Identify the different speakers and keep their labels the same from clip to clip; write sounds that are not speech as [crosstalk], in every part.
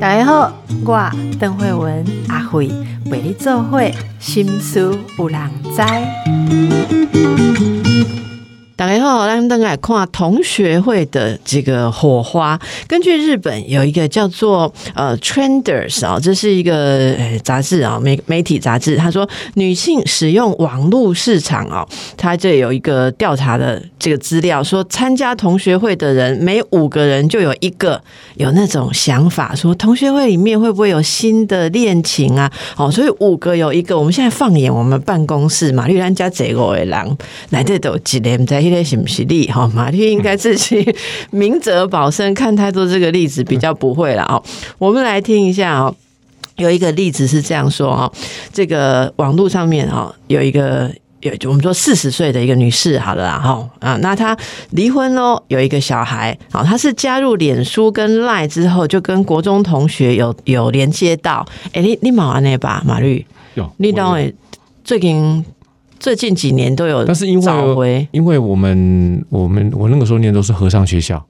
Speaker 1: 大家好，我邓慧文阿慧为你做会心思有人知。大家好，咱们来看同学会的这个火花。根据日本有一个叫做呃 Trenders 啊，这是一个呃杂志啊媒媒体杂志。他说女性使用网络市场啊，他这有一个调查的这个资料，说参加同学会的人每五个人就有一个有那种想法，说同学会里面会不会有新的恋情啊？哦，所以五个有一个。我们现在放眼我们办公室嘛，绿兰家这个的人来这都几年在。是不是力哈？马丽应该自己明哲保身，看太多这个例子比较不会了哦。我们来听一下哦，有一个例子是这样说哦，这个网络上面哦有一个有我们说四十岁的一个女士，好了啦哈啊，那她离婚喽，有一个小孩，好，她是加入脸书跟赖之后，就跟国中同学有有连接到，哎，你你马完那吧，马律，
Speaker 2: 有
Speaker 1: 你当诶最近。最近几年都有，
Speaker 2: 但是因为因为我们我们我那个时候念都是和尚学校，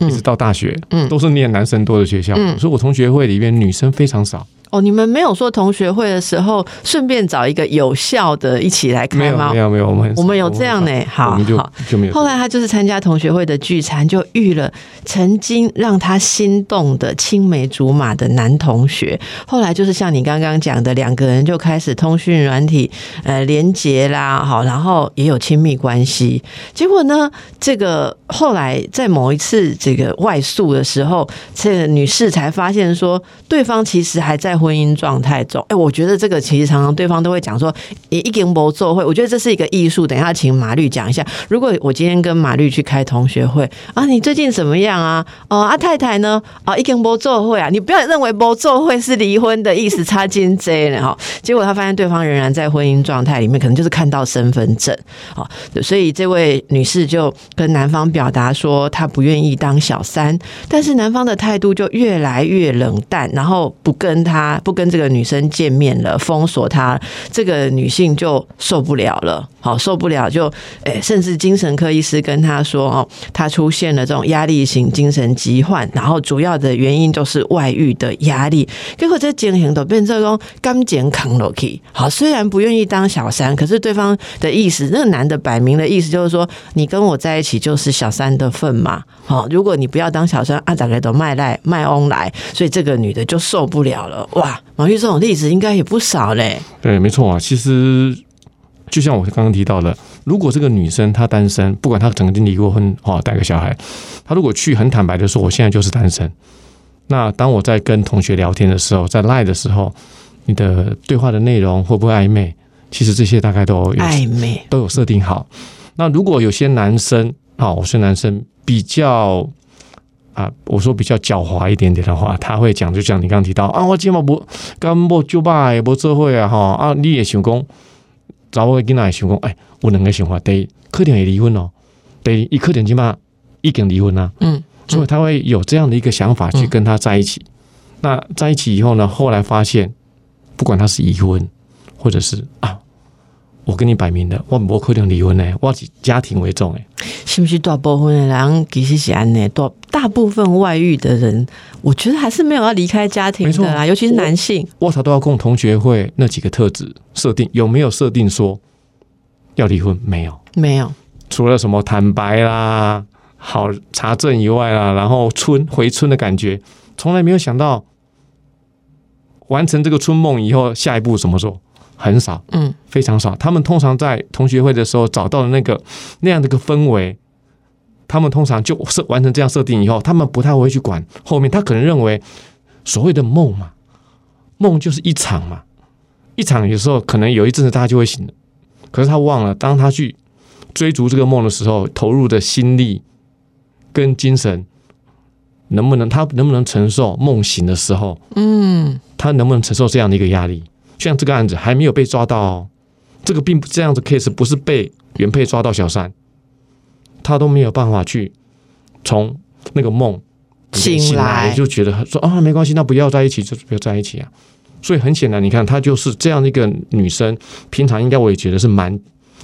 Speaker 2: 一直到大学，嗯，都是念男生多的学校，所以我同学会里面女生非常少。
Speaker 1: 哦，你们没有说同学会的时候顺便找一个有效的一起来开吗？
Speaker 2: 没有没有，我们
Speaker 1: 我们有这样呢。好，
Speaker 2: 好就没有。
Speaker 1: 后来他就是参加同学会的聚餐，就遇了曾经让他心动的青梅竹马的男同学。后来就是像你刚刚讲的，两个人就开始通讯软体呃连接啦，好，然后也有亲密关系。结果呢，这个后来在某一次这个外宿的时候，这个女士才发现说，对方其实还在。婚姻状态中，哎，我觉得这个其实常常对方都会讲说，一一根不做会，我觉得这是一个艺术。等一下，请马律讲一下。如果我今天跟马律去开同学会啊，你最近怎么样啊？哦，阿太太呢？啊，一根不做会啊，你不要认为不做会是离婚的意思，差金 J 了哈。结果他发现对方仍然在婚姻状态里面，可能就是看到身份证啊，所以这位女士就跟男方表达说，她不愿意当小三，但是男方的态度就越来越冷淡，然后不跟不跟这个女生见面了，封锁她，这个女性就受不了了。好，受不了就诶，甚至精神科医师跟她说哦，她出现了这种压力型精神疾患，然后主要的原因就是外遇的压力。结果这进行都变成这种刚健康了去。好，虽然不愿意当小三，可是对方的意思，那个男的摆明的意思就是说，你跟我在一起就是小三的份嘛。好，如果你不要当小三，阿仔给都卖赖卖翁来，所以这个女的就受不了了。哇，毛玉这种例子应该也不少嘞。
Speaker 2: 对，没错啊。其实就像我刚刚提到的，如果这个女生她单身，不管她曾经离过婚，哦，带个小孩，她如果去很坦白的说，我现在就是单身。那当我在跟同学聊天的时候，在赖的时候，你的对话的内容会不会暧昧？其实这些大概都有
Speaker 1: 暧昧，
Speaker 2: 都有设定好。那如果有些男生，好，我是男生，比较。啊，我说比较狡猾一点点的话，他会讲，就像你刚刚提到啊，我今嘛不跟某酒吧也不做会啊，哈啊，你也想讲，找我囡仔也想讲，哎，我两个想法，第一，可能会离婚哦，第一，一可能起码已经离婚啦，嗯，所以他会有这样的一个想法去跟他在一起。那在一起以后呢，后来发现，不管他是已婚，或者是啊。我跟你摆明的，我不可能离婚呢，我是家庭为重诶。
Speaker 1: 是不是大部分的人其实是安尼？大大部分外遇的人，我觉得还是没有要离开家庭的啦，尤其是男性。
Speaker 2: 我操，都要共同学会那几个特质设定，有没有设定说要离婚？没有，
Speaker 1: 没有。
Speaker 2: 除了什么坦白啦、好查证以外啦，然后春回春的感觉，从来没有想到完成这个春梦以后，下一步怎么做？很少，嗯，非常少。他们通常在同学会的时候找到了那个那样的一个氛围，他们通常就设完成这样设定以后，他们不太会去管后面。他可能认为所谓的梦嘛，梦就是一场嘛，一场有时候可能有一阵子大家就会醒了，可是他忘了，当他去追逐这个梦的时候，投入的心力跟精神，能不能他能不能承受梦醒的时候，嗯，他能不能承受这样的一个压力？像这个案子还没有被抓到，这个并不这样子 case 不是被原配抓到小三，他都没有办法去从那个梦
Speaker 1: 醒来，
Speaker 2: 就觉得说啊没关系，那不要在一起就不要在一起啊。所以很显然，你看她就是这样的一个女生，平常应该我也觉得是蛮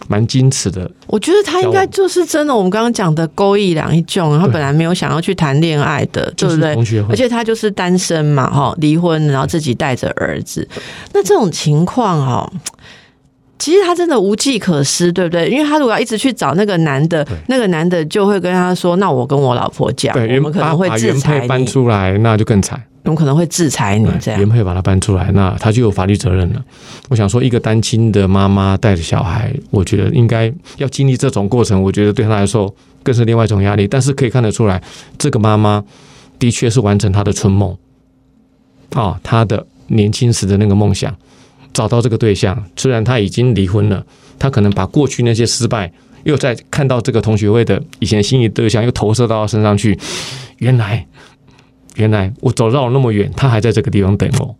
Speaker 2: 蛮矜持的。
Speaker 1: 我觉得她应该就是真的，我们刚刚讲的勾一两一种，他本来没有想要去谈恋爱的，对不对？
Speaker 2: 同学会
Speaker 1: 而且她就是单身嘛，哈，离婚，然后自己带着儿子。那这种情况哦，其实他真的无计可施，对不对？因为他如果要一直去找那个男的，那个男的就会跟他说：“那我跟我老婆讲，
Speaker 2: 对，原
Speaker 1: 我们可能会制裁
Speaker 2: 配搬，出来，那就更惨。
Speaker 1: 我们可能会制裁你这样
Speaker 2: 原。配把他搬出来，那他就有法律责任了。我想说，一个单亲的妈妈带着小孩，我觉得应该要经历这种过程，我觉得对他来说更是另外一种压力。但是可以看得出来，这个妈妈的确是完成她的春梦啊，她的年轻时的那个梦想，找到这个对象。虽然他已经离婚了，他可能把过去那些失败，又在看到这个同学会的以前心仪对象，又投射到他身上去。原来，原来我走绕了那么远，他还在这个地方等我，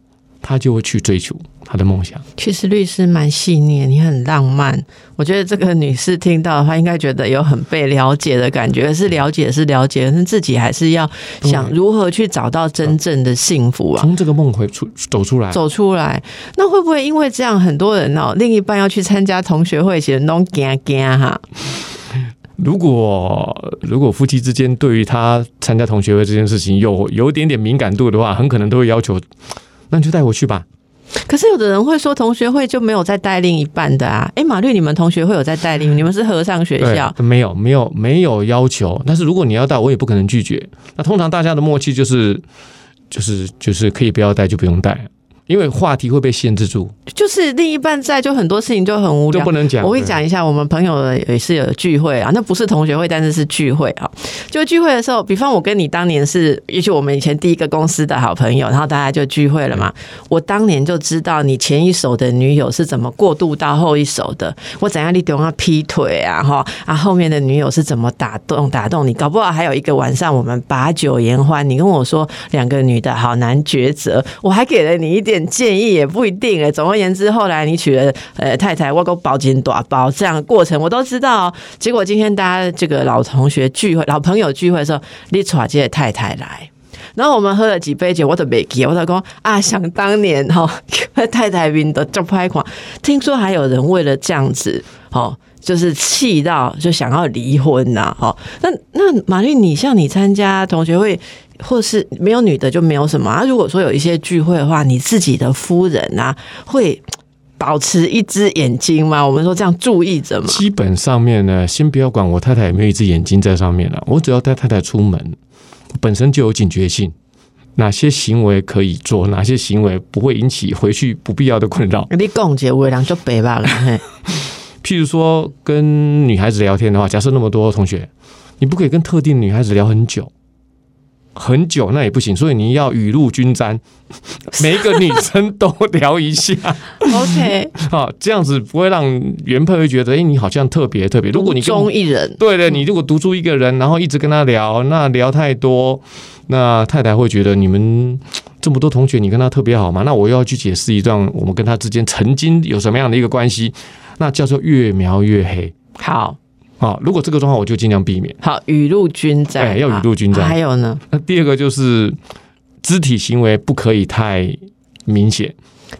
Speaker 2: 他就会去追求他的梦想。
Speaker 1: 其实律师蛮细腻的，你很浪漫。我觉得这个女士听到的话，应该觉得有很被了解的感觉。是了解是了解，但是自己还是要想如何去找到真正的幸福啊。
Speaker 2: 从这个梦回出走出来，
Speaker 1: 走出来，那会不会因为这样，很多人哦，另一半要去参加同学会，其实弄惊惊哈？
Speaker 2: 如果如果夫妻之间对于他参加同学会这件事情有有一点点敏感度的话，很可能都会要求，那你就带我去吧。
Speaker 1: 可是有的人会说，同学会就没有再带另一半的啊。哎，马律，你们同学会有在带另，你们是和尚学校，
Speaker 2: 没有没有没有要求，但是如果你要带，我也不可能拒绝。那通常大家的默契就是就是就是可以不要带就不用带，因为话题会被限制住，
Speaker 1: 就是另一半在，就很多事情就很无聊
Speaker 2: 就不。能讲。
Speaker 1: 我会讲一下，我们朋友的也是有聚会啊，那不是同学会，但是是聚会啊。就聚会的时候，比方我跟你当年是，也许我们以前第一个公司的好朋友，然后大家就聚会了嘛。我当年就知道你前一手的女友是怎么过渡到后一手的，我怎样你懂他劈腿啊哈啊，后面的女友是怎么打动打动你，搞不好还有一个晚上我们把酒言欢，你跟我说两个女的好难抉择，我还给了你一点建议，也不一定哎。总而言之，后来你娶了呃太太，我给我包金大包，这样的过程我都知道哦。结果今天大家这个老同学聚会、老朋友聚会的时候，你娶这个太太来。然后我们喝了几杯酒，我都没记，我就讲啊，想当年哈、哦，[laughs] 太太面都就拍狂。听说还有人为了这样子，哦，就是气到就想要离婚呐、哦，那那玛丽，你像你参加同学会，或是没有女的就没有什么啊。如果说有一些聚会的话，你自己的夫人啊，会保持一只眼睛吗？我们说这样注意着嘛。
Speaker 2: 基本上面呢，先不要管我太太有没有一只眼睛在上面了，我只要带太太出门，本身就有警觉性，哪些行为可以做，哪些行为不会引起回去不必要的困扰。
Speaker 1: 你讲结尾两就白吧了，嘿 [laughs]
Speaker 2: 譬如说跟女孩子聊天的话，假设那么多同学，你不可以跟特定女孩子聊很久。很久那也不行，所以你要雨露均沾，[laughs] 每一个女生都聊一下。
Speaker 1: OK，
Speaker 2: 好，[laughs] 这样子不会让原配会觉得，哎、你好像特别特别。如果你跟
Speaker 1: 中一人，
Speaker 2: 对对，你如果独住一个人，然后一直跟他聊，那聊太多，那太太会觉得你们这么多同学，你跟他特别好吗？那我又要去解释一段我们跟他之间曾经有什么样的一个关系，那叫做越描越黑
Speaker 1: 好
Speaker 2: 啊。如果这个状况，我就尽量避免。
Speaker 1: 好雨露均沾，
Speaker 2: 哎要雨露均沾
Speaker 1: 啊还有呢，
Speaker 2: 那第二个就是肢体行为不可以太明显，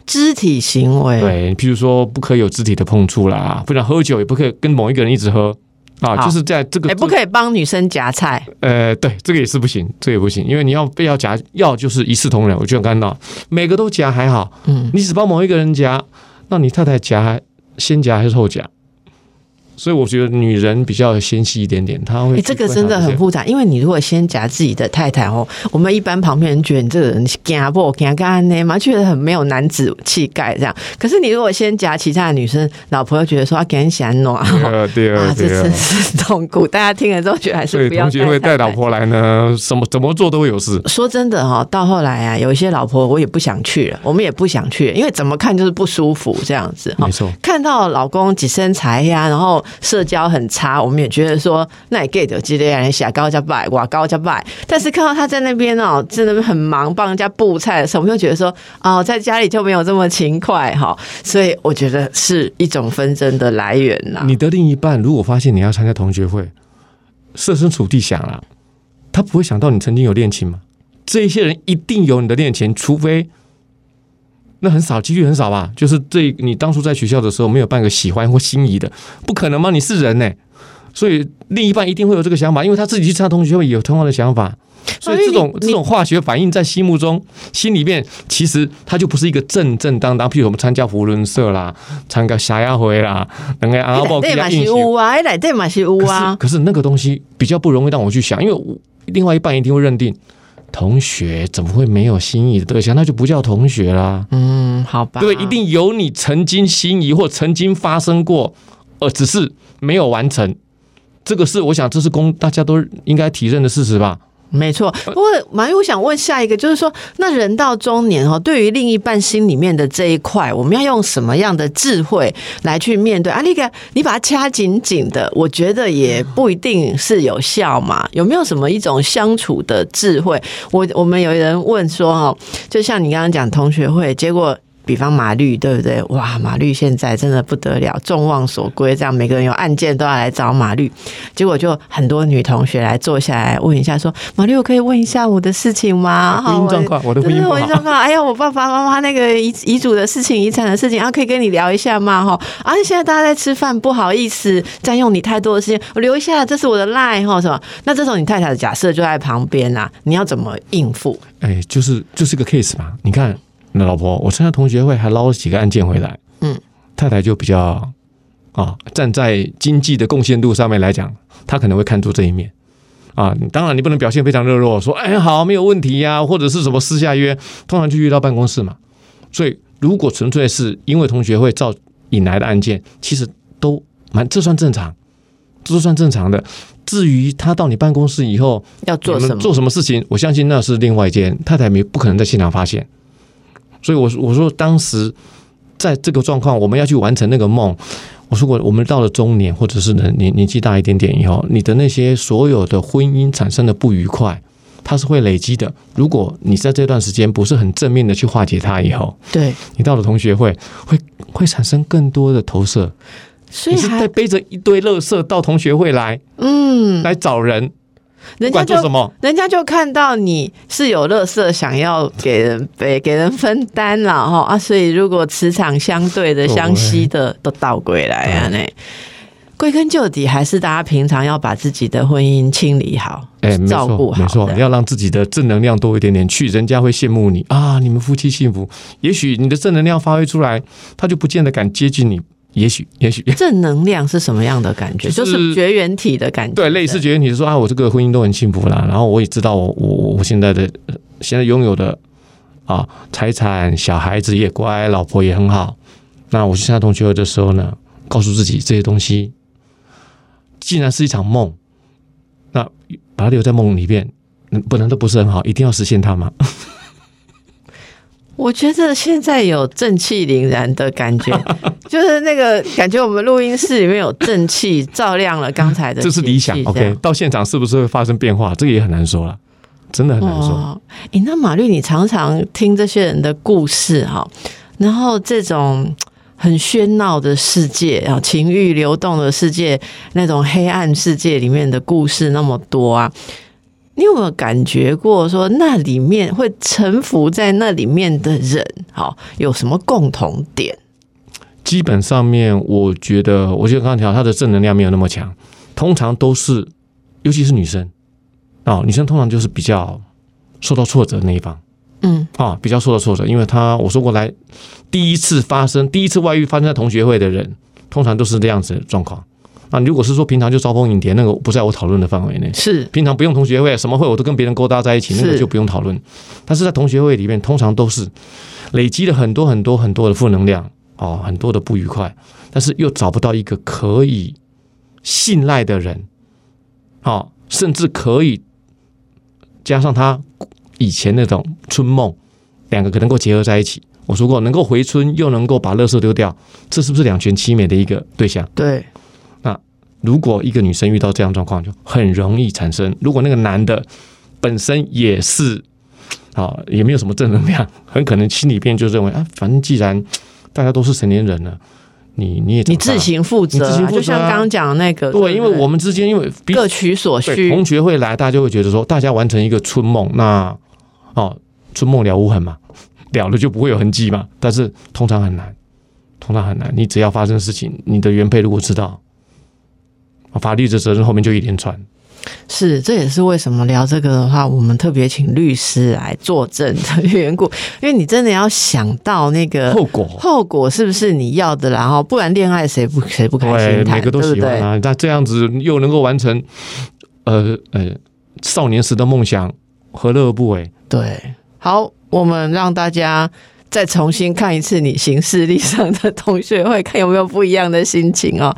Speaker 1: 肢体行为，
Speaker 2: 对，譬如说不可以有肢体的碰触啦，不然喝酒也不可以跟某一个人一直喝。啊，就是在这个
Speaker 1: 也，不可以帮女生夹菜，
Speaker 2: 呃，对，这个也是不行，这个也不行，因为你要非要夹，要就是一视同仁。我就看到每个都夹还好，
Speaker 1: 嗯，
Speaker 2: 你只帮某一个人夹，那你太太夹先夹还是后夹？所以我觉得女人比较纤细一点点，她会
Speaker 1: 哎，这个真的很复杂，因为你如果先夹自己的太太哦，我们一般旁边人觉得你这个人夹不夹干呢嘛，觉得很没有男子气概这样。可是你如果先夹其他的女生，老婆又觉得说啊，给人嫌暖
Speaker 2: 第二第
Speaker 1: 啊
Speaker 2: 二，
Speaker 1: 这真。是痛苦。大家听了之后觉得还是不要
Speaker 2: 同学会带老婆来呢，什么怎么做都会有事。
Speaker 1: 说真的哈、到后来啊，有一些老婆我也不想去了，我们也不想去了，因为怎么看就是不舒服这样子哈
Speaker 2: 没。错，
Speaker 1: 看到老公几身材呀，然后社交很差，我们也觉得说那也 get 激烈人下高加拜，哇高加拜。但是看到他在那边哦，真的很忙，帮人家布菜的时候，我们就觉得说哦，在家里就没有这么勤快哈。所以我觉得是一种纷争的来源啦。
Speaker 2: 你的另一半如果发现你要参加同学会，设身处地想啊，他不会想到你曾经有恋情吗？这一些人一定有你的恋情，除非那很少，几率很少吧？就是这你当初在学校的时候没有半个喜欢或心仪的，不可能吗？你是人呢、所以另一半一定会有这个想法，因为他自己去参加同学会也有同样的想法。所以这种这种化学反应在心目中、心里面，其实它就不是一个正正当当。譬如我们参加福伦社啦，参加霞亚会啦，能个阿
Speaker 1: 内
Speaker 2: 报
Speaker 1: 底嘛是
Speaker 2: 给他运行。
Speaker 1: 有啊，内底嘛是有
Speaker 2: 可是
Speaker 1: 啊。
Speaker 2: 可是那个东西比较不容易让我去想，因为我另外一半一定会认定同学怎么会没有心仪的对象，那就不叫同学啦。
Speaker 1: 嗯，好吧，
Speaker 2: 对，一定有你曾经心仪或曾经发生过，呃，只是没有完成。这个是我想，这是公大家都应该体认的事实吧？
Speaker 1: 没错。不过马玉，我想问下一个，就是说，那人到中年哦，对于另一半心里面的这一块，我们要用什么样的智慧来去面对？啊，那个你把它掐紧紧的，我觉得也不一定是有效嘛。有没有什么一种相处的智慧？我我们有人问说哦，就像你刚刚讲同学会，结果。比方马律对不对？哇，马律现在真的不得了，众望所归，这样每个人有案件都要来找马律。结果就很多女同学来坐下来问一下，说：“马律，我可以问一下我的事情吗？”
Speaker 2: 婚姻状况，我的婚
Speaker 1: 对
Speaker 2: 姻
Speaker 1: 状况，哎呀，我爸爸妈妈那个遗遗嘱的事情、遗产的事情，啊，可以跟你聊一下吗？哈，啊，现在大家在吃饭，不好意思占用你太多的时间，我留一下，这是我的 line 哈，什么？那这时候你太太的假设就在旁边啊，你要怎么应付？
Speaker 2: 哎，就是就是个 case 嘛。你看，那老婆，我参加同学会还捞了几个案件回来，
Speaker 1: 嗯，
Speaker 2: 太太就比较啊，站在经济的贡献度上面来讲，她可能会看出这一面。啊，当然你不能表现非常热络，说哎好没有问题呀、或者是什么私下约，通常就约到办公室嘛。所以如果纯粹是因为同学会造引来的案件，其实都蛮这算正常，这算正常的。至于他到你办公室以后
Speaker 1: 要做什么？
Speaker 2: 做什么事情，我相信那是另外一件，太太没不可能在现场发现。所以我说我说当时在这个状况，我们要去完成那个梦。我说我，我们到了中年，或者是年年年纪大一点点以后，你的那些所有的婚姻产生的不愉快，它是会累积的。如果你在这段时间不是很正面的去化解它，以后
Speaker 1: 对，
Speaker 2: 你到了同学会，会会产生更多的投射。
Speaker 1: 所以还
Speaker 2: 你是在背着一堆垃圾到同学会来，
Speaker 1: 嗯，
Speaker 2: 来找人，不
Speaker 1: 人家就
Speaker 2: 什么，
Speaker 1: 人家就看到你是有乐色，想要给人给给人分担了哈啊，所以如果磁场相对的、相吸的都倒归来啊，那归根究底还是大家平常要把自己的婚姻清理好，照顾，好
Speaker 2: 没错，要让自己的正能量多一点点去，人家会羡慕你啊，你们夫妻幸福。也许你的正能量发挥出来，他就不见得敢接近你。也许，也许，[laughs]
Speaker 1: 正能量是什么样的感觉？
Speaker 2: 就
Speaker 1: 就是是绝缘体的感觉，
Speaker 2: 对，类似觉得你说啊，我这个婚姻都很幸福啦，然后我也知道我我我现在的呃现在拥有的啊财产，小孩子也乖，老婆也很好。那我去参加同学会的时候呢，告诉自己这些东西，既然是一场梦，那把它留在梦里面，嗯本来都不是很好，一定要实现它吗？
Speaker 1: 我觉得现在有正气凛然的感觉，[laughs] 就是那个感觉，我们录音室里面有正气照亮了刚才的，
Speaker 2: 这是理想，OK。到现场是不是会发生变化？这个也很难说了，真的很难说。
Speaker 1: 哦，诶，那马律，你常常听这些人的故事哈，然后这种很喧闹的世界啊，情欲流动的世界，那种黑暗世界里面的故事那么多啊，你有没有感觉过说那里面会沉浮在那里面的人，好有什么共同点？
Speaker 2: 基本上面，我觉得，我觉得刚刚提到他的正能量没有那么强，通常都是，尤其是女生哦，女生通常就是比较受到挫折那一方
Speaker 1: 嗯，
Speaker 2: 啊、比较受到挫折，因为他我说过来，第一次发生第一次外遇发生在同学会的人，通常都是这样子的状况。那如果是说平常就招蜂引蝶，那个不在我讨论的范围内。
Speaker 1: 是
Speaker 2: 平常不用同学会，什么会我都跟别人勾搭在一起，那个就不用讨论。但是在同学会里面，通常都是累积了很多很多很多的负能量哦，很多的不愉快，但是又找不到一个可以信赖的人，哦，甚至可以加上他以前那种春梦，两个可能够结合在一起。我说过，能够回春又能够把垃圾丢掉，这是不是两全其美的一个对象？
Speaker 1: 对，
Speaker 2: 如果一个女生遇到这样状况，就很容易产生。如果那个男的本身也是啊，也没有什么正能量，很可能心里边就认为啊，反正既然大家都是成年人了，你你也
Speaker 1: 你自行负责就像刚刚讲的那个，
Speaker 2: 对，因为我们之间因为
Speaker 1: 各取所需，
Speaker 2: 同学会来，大家就会觉得说，大家完成一个春梦，那哦，春梦了无痕嘛，[laughs] 了了就不会有痕迹嘛。但是通常很难，通常很难。你只要发生事情，你的原配如果知道，法律的责任后面就一连串。
Speaker 1: 是，这也是为什么聊这个的话，我们特别请律师来作证的缘故。因为你真的要想到那个
Speaker 2: 后果，
Speaker 1: 后果是不是你要的？然后不然恋爱谁不谁不开，心？
Speaker 2: 每个都？喜欢啊。那这样子又能够完成，呃呃，少年时的梦想，何乐而不为？
Speaker 1: 对，好，我们让大家再重新看一次你行事历上的同学会，看有没有不一样的心情哦。